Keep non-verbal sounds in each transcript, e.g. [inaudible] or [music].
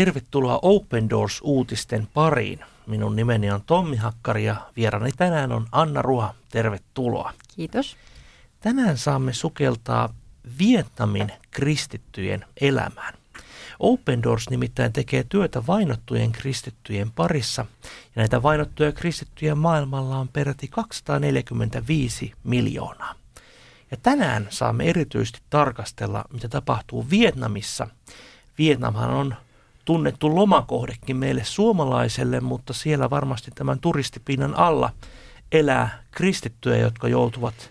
Tervetuloa Open Doors-uutisten pariin. Minun nimeni on Tommi Hakkari ja vierani tänään on Anna Ruha. Tervetuloa. Kiitos. Tänään saamme sukeltaa Vietnamin kristittyjen elämään. Open Doors nimittäin tekee työtä vainottujen kristittyjen parissa, ja näitä vainottuja kristittyjä maailmalla on peräti 245 miljoonaa. Ja tänään saamme erityisesti tarkastella, mitä tapahtuu Vietnamissa. Vietnamhan on tunnettu lomakohdekin meille suomalaiselle, mutta siellä varmasti tämän turistipinnan alla elää kristittyjä, jotka joutuvat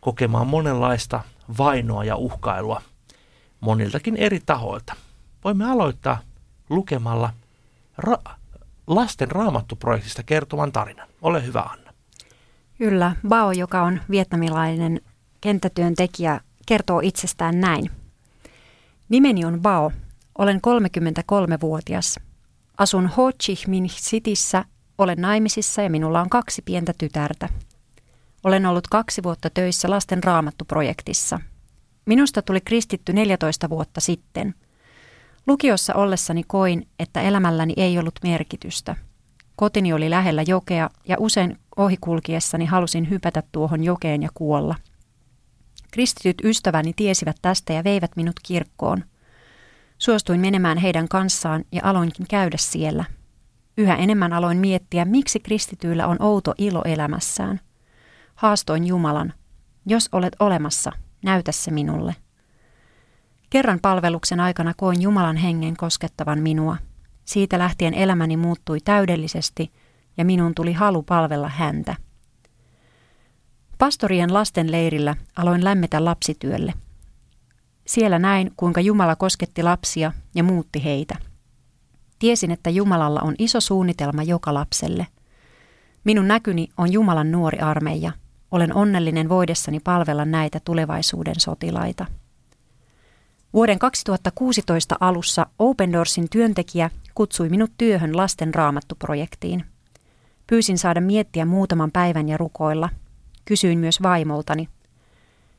kokemaan monenlaista vainoa ja uhkailua moniltakin eri tahoilta. Voimme aloittaa lukemalla ra- lasten raamattuprojektista kertovan tarinan. Ole hyvä Anna. Kyllä, Bao, joka on vietnamilainen kenttätyöntekijä, kertoo itsestään näin. Nimeni on Bao. Olen 33-vuotias. Asun Ho Chi Minh Cityssä, olen naimisissa ja minulla on kaksi pientä tytärtä. Olen ollut kaksi vuotta töissä lasten raamattuprojektissa. Minusta tuli kristitty 14 vuotta sitten. Lukiossa ollessani koin, että elämälläni ei ollut merkitystä. Kotini oli lähellä jokea ja usein ohikulkiessani halusin hypätä tuohon jokeen ja kuolla. Kristityt ystäväni tiesivät tästä ja veivät minut kirkkoon. Suostuin menemään heidän kanssaan ja aloinkin käydä siellä. Yhä enemmän aloin miettiä, miksi kristityillä on outo ilo elämässään – Haastoin Jumalan, jos olet olemassa, näytä se minulle. Kerran palveluksen aikana koin Jumalan hengen koskettavan minua. Siitä lähtien elämäni muuttui täydellisesti ja minun tuli halu palvella häntä. Pastorien lasten leirillä aloin lämmetä lapsityölle. Siellä näin, kuinka Jumala kosketti lapsia ja muutti heitä. Tiesin, että Jumalalla on iso suunnitelma joka lapselle. Minun näkyni on Jumalan nuori armeija – olen onnellinen voidessani palvella näitä tulevaisuuden sotilaita. Vuoden 2016 alussa Open Doorsin työntekijä kutsui minut työhön lasten raamattuprojektiin. Pyysin saada miettiä muutaman päivän ja rukoilla. Kysyin myös vaimoltani.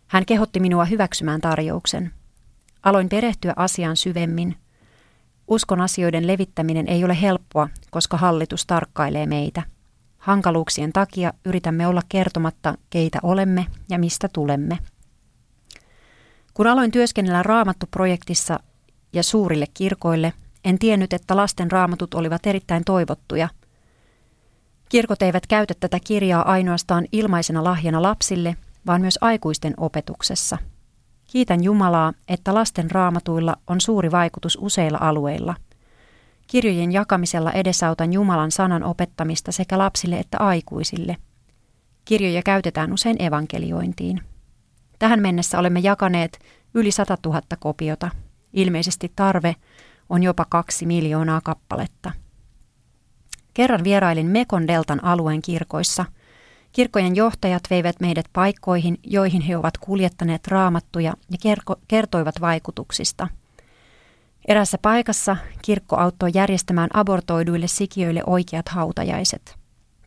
Hän kehotti minua hyväksymään tarjouksen. Aloin perehtyä asiaan syvemmin. Uskon asioiden levittäminen ei ole helppoa, koska hallitus tarkkailee meitä – Hankaluuksien takia yritämme olla kertomatta, keitä olemme ja mistä tulemme. Kun aloin työskennellä raamattuprojektissa ja suurille kirkoille, en tiennyt, että lasten raamatut olivat erittäin toivottuja. Kirkot eivät käytä tätä kirjaa ainoastaan ilmaisena lahjana lapsille, vaan myös aikuisten opetuksessa. Kiitän Jumalaa, että lasten raamatuilla on suuri vaikutus useilla alueilla – Kirjojen jakamisella edesautan Jumalan sanan opettamista sekä lapsille että aikuisille. Kirjoja käytetään usein evankeliointiin. Tähän mennessä olemme jakaneet yli 100 000 kopiota. Ilmeisesti tarve on jopa kaksi miljoonaa kappaletta. Kerran vierailin Mekon Deltan alueen kirkoissa. Kirkkojen johtajat veivät meidät paikkoihin, joihin he ovat kuljettaneet raamattuja ja kertoivat vaikutuksista – Erässä paikassa kirkko auttoi järjestämään abortoiduille sikiöille oikeat hautajaiset.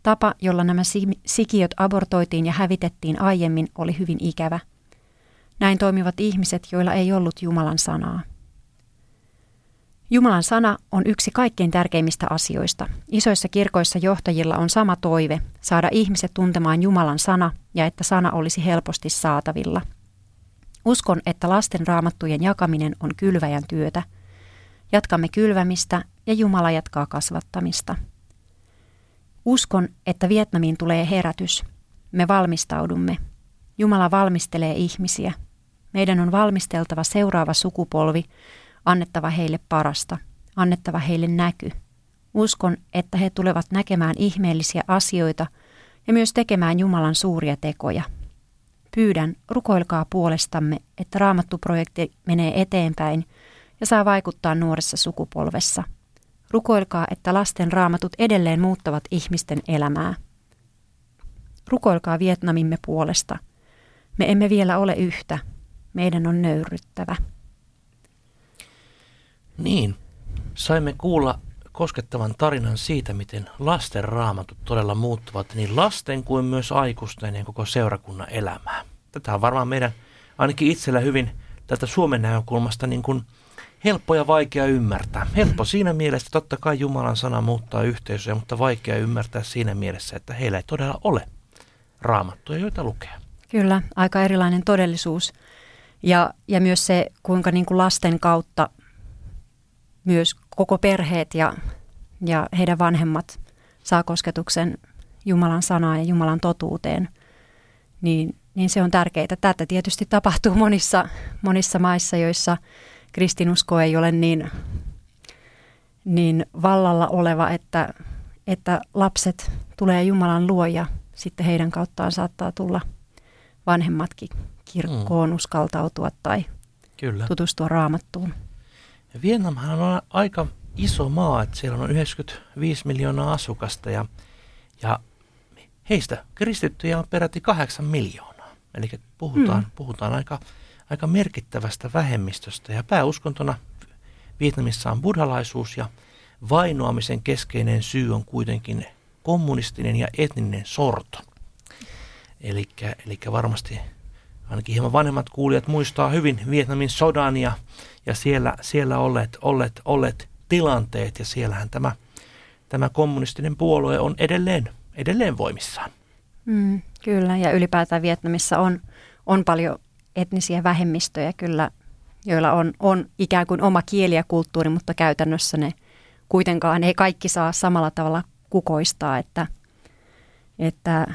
Tapa, jolla nämä sikiöt abortoitiin ja hävitettiin aiemmin, oli hyvin ikävä. Näin toimivat ihmiset, joilla ei ollut Jumalan sanaa. Jumalan sana on yksi kaikkein tärkeimmistä asioista. Isoissa kirkoissa johtajilla on sama toive, saada ihmiset tuntemaan Jumalan sana ja että sana olisi helposti saatavilla. Uskon, että lasten raamattujen jakaminen on kylväjän työtä – Jatkamme kylvämistä ja Jumala jatkaa kasvattamista. Uskon, että Vietnamiin tulee herätys. Me valmistaudumme. Jumala valmistelee ihmisiä. Meidän on valmisteltava seuraava sukupolvi, annettava heille parasta, annettava heille näky. Uskon, että he tulevat näkemään ihmeellisiä asioita ja myös tekemään Jumalan suuria tekoja. Pyydän, rukoilkaa puolestamme, että raamattuprojekti menee eteenpäin – ja saa vaikuttaa nuoressa sukupolvessa. Rukoilkaa, että lasten raamatut edelleen muuttavat ihmisten elämää. Rukoilkaa Vietnamimme puolesta. Me emme vielä ole yhtä. Meidän on nöyryttävä. Niin, saimme kuulla koskettavan tarinan siitä, miten lasten raamatut todella muuttuvat niin lasten kuin myös aikuisten ja koko seurakunnan elämää. Tätä on varmaan meidän ainakin itsellä hyvin tältä Suomen näkökulmasta niin kuin helppo ja vaikea ymmärtää. Helppo siinä mielessä, totta kai Jumalan sana muuttaa yhteisöjä, mutta vaikea ymmärtää siinä mielessä, että heillä ei todella ole raamattuja, joita lukea. Kyllä, aika erilainen todellisuus. Ja, ja myös se, kuinka niin kuin lasten kautta myös koko perheet ja, ja heidän vanhemmat saa kosketuksen Jumalan sanaan ja Jumalan totuuteen, niin, niin se on tärkeää. Tätä tietysti tapahtuu monissa, monissa maissa, joissa kristinusko ei ole niin, niin vallalla oleva, että, että lapset tulee Jumalan luo ja sitten heidän kauttaan saattaa tulla vanhemmatkin kirkkoon mm. uskaltautua tai Kyllä. tutustua raamattuun. Ja Vietnamhan on aika iso maa, että siellä on 95 miljoonaa asukasta ja, ja heistä kristittyjä on peräti 8 miljoonaa. Eli puhutaan, mm. puhutaan aika, aika merkittävästä vähemmistöstä ja pääuskontona Vietnamissa on buddhalaisuus ja vainoamisen keskeinen syy on kuitenkin kommunistinen ja etninen sorto. Eli varmasti ainakin hieman vanhemmat kuulijat muistaa hyvin Vietnamin sodan ja, ja siellä, siellä olleet, olleet, olleet tilanteet ja siellähän tämä, tämä kommunistinen puolue on edelleen, edelleen voimissaan. Mm, kyllä ja ylipäätään Vietnamissa on, on paljon etnisiä vähemmistöjä kyllä, joilla on, on ikään kuin oma kieli ja kulttuuri, mutta käytännössä ne kuitenkaan ei kaikki saa samalla tavalla kukoistaa, että, että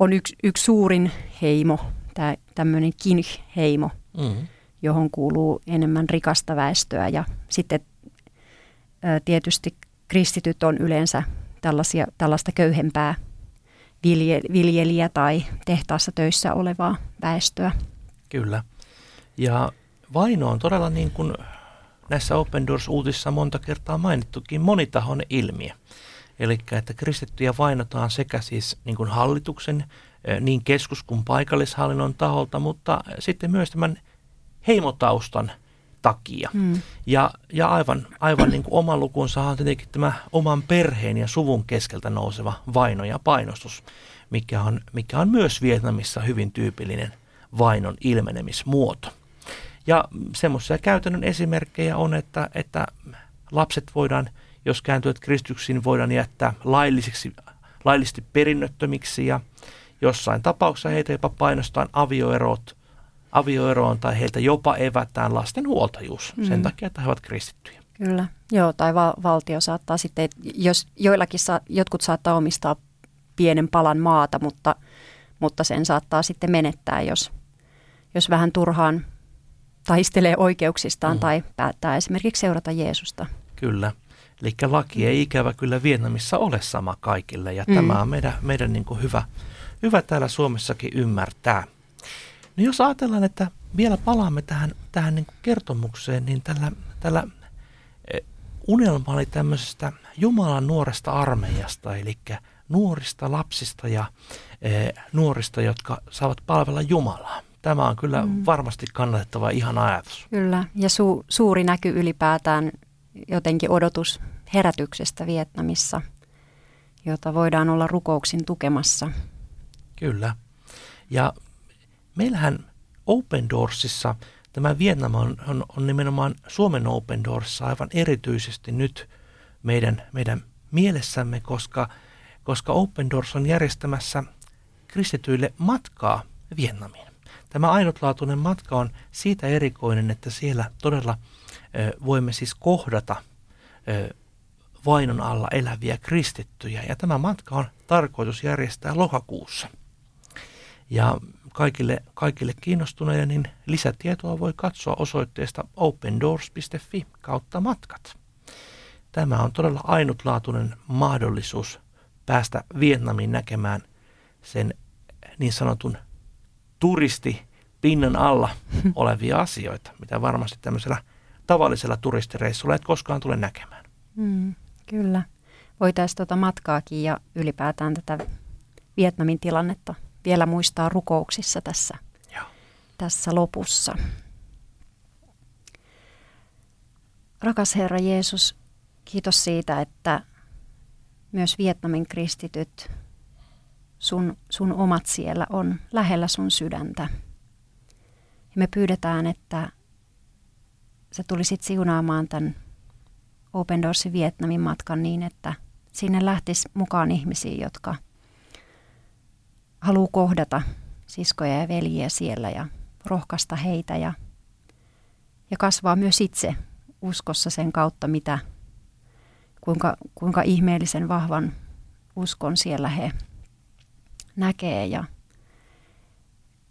on yksi, yksi suurin heimo, tämä tämmöinen Kinch-heimo, mm. johon kuuluu enemmän rikasta väestöä ja sitten ä, tietysti kristityt on yleensä tällaisia, tällaista köyhempää vilje, viljelijä tai tehtaassa töissä olevaa väestöä. Kyllä. Ja vaino on todella niin kuin näissä Open Doors-uutisissa monta kertaa mainittukin monitahon ilmiö. Eli että kristittyjä vainotaan sekä siis niin kuin hallituksen, niin keskus- kuin paikallishallinnon taholta, mutta sitten myös tämän heimotaustan takia. Hmm. Ja, ja aivan, aivan niin kuin oman lukunsa on tietenkin tämä oman perheen ja suvun keskeltä nouseva vaino ja painostus, mikä on, mikä on myös Vietnamissa hyvin tyypillinen vainon ilmenemismuoto. Ja semmoisia käytännön esimerkkejä on, että, että lapset voidaan – jos kääntyvät kristyksiin, voidaan jättää laillisiksi, laillisesti perinnöttömiksi ja jossain tapauksessa heitä jopa painostaan avioerot, avioeroon tai heiltä jopa evätään lasten huoltajuus mm. sen takia, että he ovat kristittyjä. Kyllä, joo, tai val- valtio saattaa sitten, jos joillakin saa, jotkut saattaa omistaa pienen palan maata, mutta, mutta sen saattaa sitten menettää, jos, jos vähän turhaan taistelee oikeuksistaan mm. tai päättää esimerkiksi seurata Jeesusta. Kyllä. Eli laki ei ikävä kyllä Vietnamissa ole sama kaikille ja mm. tämä on meidän, meidän niin kuin hyvä, hyvä täällä Suomessakin ymmärtää. No jos ajatellaan, että vielä palaamme tähän, tähän niin kertomukseen, niin tällä, tällä e, unelma oli tämmöisestä Jumalan nuoresta armeijasta, eli nuorista lapsista ja e, nuorista, jotka saavat palvella Jumalaa. Tämä on kyllä mm. varmasti kannatettava ihan ajatus. Kyllä, ja su- suuri näky ylipäätään jotenkin odotus herätyksestä Vietnamissa, jota voidaan olla rukouksin tukemassa. Kyllä. Ja meillähän Open Doorsissa tämä Vietnam on, on, on nimenomaan Suomen Open Doorsissa aivan erityisesti nyt meidän, meidän mielessämme, koska, koska Open Doors on järjestämässä kristityille matkaa Vietnamiin. Tämä ainutlaatuinen matka on siitä erikoinen, että siellä todella voimme siis kohdata vainon alla eläviä kristittyjä. Ja tämä matka on tarkoitus järjestää lokakuussa. Ja kaikille, kaikille kiinnostuneille niin lisätietoa voi katsoa osoitteesta opendoors.fi kautta matkat. Tämä on todella ainutlaatuinen mahdollisuus päästä Vietnamiin näkemään sen niin sanotun turisti pinnan alla [laughs] olevia asioita, mitä varmasti tämmöisellä tavallisella turistireissulla et koskaan tule näkemään. Mm, kyllä. Voitaisiin tuota matkaakin ja ylipäätään tätä Vietnamin tilannetta vielä muistaa rukouksissa tässä, tässä lopussa. Rakas Herra Jeesus, kiitos siitä, että myös Vietnamin kristityt, sun, sun omat siellä on lähellä sun sydäntä. Ja me pyydetään, että sä tulisit siunaamaan tämän Open Doorsin Vietnamin matkan niin, että sinne lähtisi mukaan ihmisiä, jotka haluaa kohdata siskoja ja veljiä siellä ja rohkaista heitä ja, ja kasvaa myös itse uskossa sen kautta, mitä, kuinka, kuinka ihmeellisen vahvan uskon siellä he näkee. Ja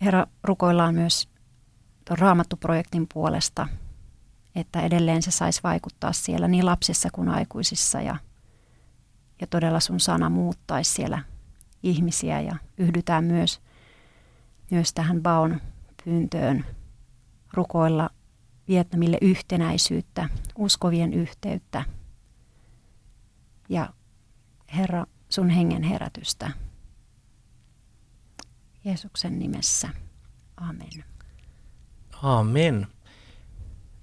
Herra, rukoillaan myös tuon raamattuprojektin puolesta, että edelleen se saisi vaikuttaa siellä niin lapsissa kuin aikuisissa ja, ja todella sun sana muuttaisi siellä ihmisiä ja yhdytään myös, myös tähän Baon pyyntöön rukoilla Vietnamille yhtenäisyyttä, uskovien yhteyttä ja Herra, sun hengen herätystä. Jeesuksen nimessä. Amen. Amen.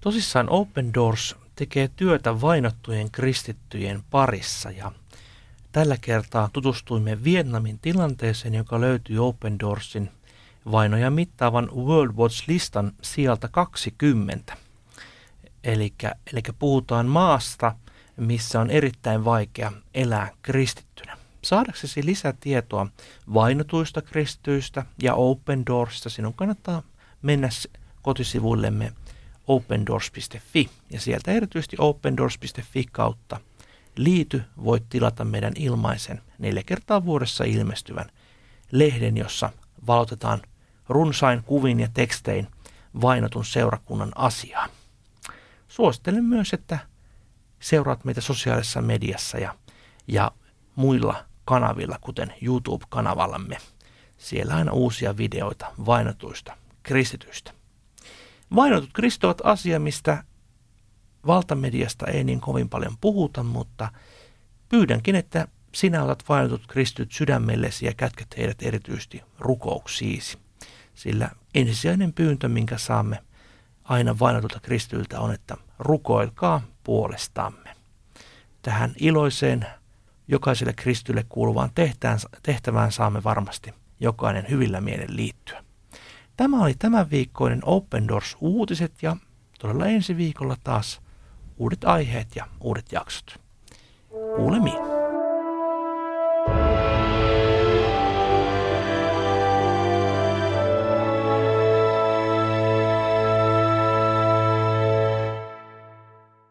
Tosissaan Open Doors tekee työtä vainottujen kristittyjen parissa ja tällä kertaa tutustuimme Vietnamin tilanteeseen, joka löytyy Open Doorsin vainoja mittaavan World Watch-listan sieltä 20. Eli puhutaan maasta, missä on erittäin vaikea elää kristittynä. Saadaksesi lisätietoa vainotuista kristityistä ja Open Doorsista, sinun kannattaa mennä kotisivuillemme opendoors.fi ja sieltä erityisesti opendoors.fi kautta liity voit tilata meidän ilmaisen neljä kertaa vuodessa ilmestyvän lehden, jossa valotetaan runsain kuvin ja tekstein vainotun seurakunnan asiaa. Suosittelen myös, että seuraat meitä sosiaalisessa mediassa ja, ja muilla kanavilla, kuten YouTube-kanavallamme. Siellä aina uusia videoita vainotuista kristityistä. Vainotut kristovat asia, mistä valtamediasta ei niin kovin paljon puhuta, mutta pyydänkin, että sinä otat vainotut kristyt sydämellesi ja kätket heidät erityisesti rukouksiisi. Sillä ensisijainen pyyntö, minkä saamme aina vainotulta kristyltä on, että rukoilkaa puolestamme. Tähän iloiseen jokaiselle kristylle kuuluvaan tehtävään saamme varmasti jokainen hyvillä mielen liittyä. Tämä oli tämän viikkoinen Open Doors uutiset ja todella ensi viikolla taas uudet aiheet ja uudet jaksot. Kuulemiin.